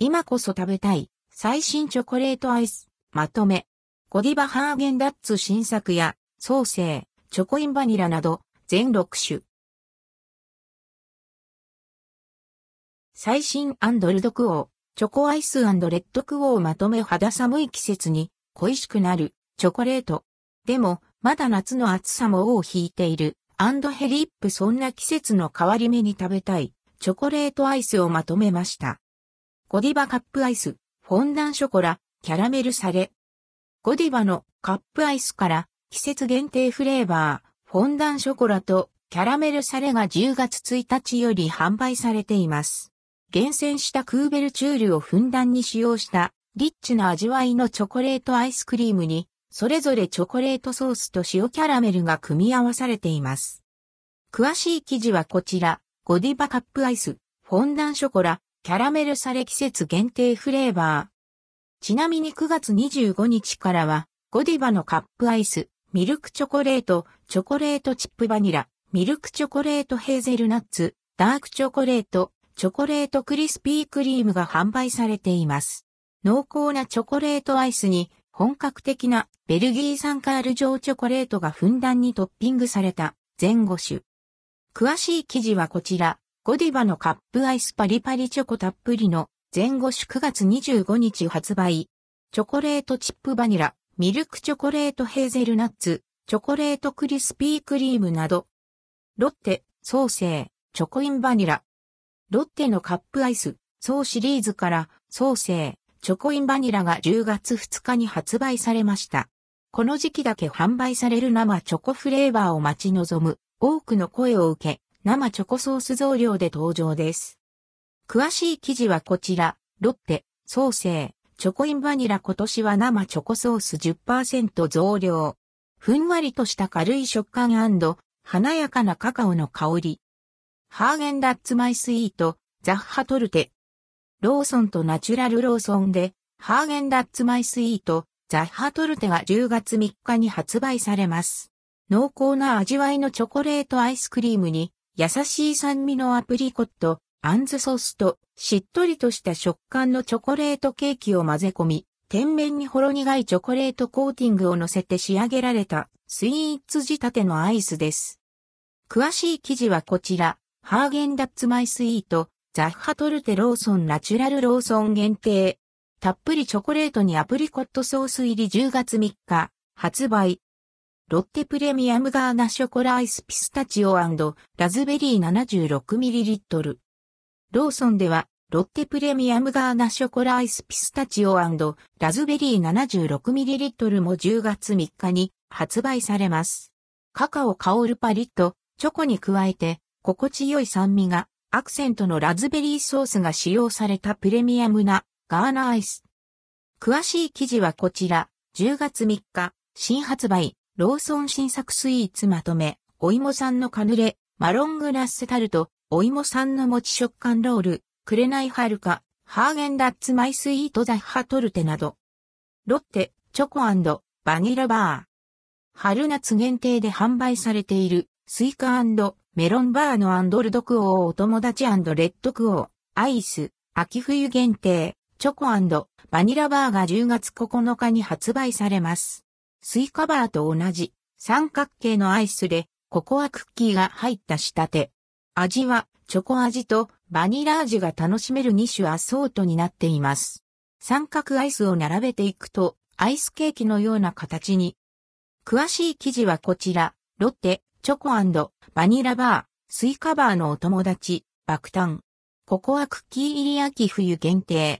今こそ食べたい最新チョコレートアイスまとめ。ゴディバハーゲンダッツ新作や爽 生チョコ inバニラなど全6種。最新ルドクオー、チョコアイスレッドクオーまとめ肌寒い季節に恋しくなるチョコレート。でも、まだ夏の暑さも尾を引いているアンドヘリップそんな季節の変わり目に食べたいチョコレートアイスをまとめました。ゴディバカップアイス、フォンダンショコラ、キャラメルサレ。ゴディバのカップアイスから季節限定フレーバー、フォンダンショコラとキャラメルサレが10月1日より販売されています。厳選したクーベルチュールをふんだんに使用したリッチな味わいのチョコレートアイスクリームにそれぞれチョコレートソースと塩キャラメルが組み合わされています。詳しい記事はこちら、ゴディバカップアイス、フォンダンショコラ、キャラメルサレ季節限定フレーバー。ちなみに9月25日からは、ゴディバのカップアイス、ミルクチョコレート、チョコレートチップバニラ、ミルクチョコレートヘーゼルナッツ、ダークチョコレート、チョコレートクリスピークリームが販売されています。濃厚なチョコレートアイスに本格的なベルギー産カール状チョコレートがふんだんにトッピングされた前後種。詳しい記事はこちら、ゴディバのカップアイスパリパリチョコたっぷりの前後種9月25日発売。チョコレートチップバニラ、ミルクチョコレートヘーゼルナッツ、チョコレートクリスピークリームなど。ロッテ、ソーセー、チョコインバニラ。ロッテのカップアイス、ソーシリーズからソーセー、チョコインバニラが10月2日に発売されました。この時期だけ販売される生チョコフレーバーを待ち望む多くの声を受け、生チョコソース増量で登場です。詳しい記事はこちら、ロッテ、ソーセー、チョコインバニラ今年は生チョコソース10%増量。ふんわりとした軽い食感華やかなカカオの香り。ハーゲンダッツマイスイート、ザッハトルテ、ローソンとナチュラルローソンで、ハーゲンダッツマイスイート、ザッハトルテが10月3日に発売されます。濃厚な味わいのチョコレートアイスクリームに、優しい酸味のアプリコット、アンズソースと、しっとりとした食感のチョコレートケーキを混ぜ込み、天面にほろ苦いチョコレートコーティングを乗せて仕上げられたスイーツ仕立てのアイスです。詳しい記事はこちら、ハーゲンダッツマイスイート、ザッハトルテローソンナチュラルローソン限定。たっぷりチョコレートにアプリコットソース入り10月3日、発売。ロッテプレミアムガーナショコラアイスピスタチオラズベリー 76ml。ローソンでは、ロッテプレミアムガーナショコラアイスピスタチオラズベリー 76ml も10月3日に発売されます。カカオ香るパリッと、チョコに加えて、心地よい酸味がアクセントのラズベリーソースが使用されたプレミアムなガーナアイス。詳しい記事はこちら、10月3日、新発売、ローソン新作スイーツまとめ、お芋さんのカヌレ、マロングラッセタルト、お芋さんの餅食感ロール、くれないはるか、ハーゲンダッツマイスイートザッハトルテなど。ロッテ、チョコバニラバー。春夏限定で販売されているスイカメロンバーのアンドルドクオーお友達レッドクオー、アイス、秋冬限定、チョコバニラバーが10月9日に発売されます。スイカバーと同じ三角形のアイスでココアクッキーが入った仕立て。味はチョコ味とバニラ味が楽しめる2種アソートになっています。三角アイスを並べていくとアイスケーキのような形に。詳しい記事はこちら、ロッテ、チョコバニラバー、スイカバーのお友達、爆誕。ココアクッキー入り秋冬限定。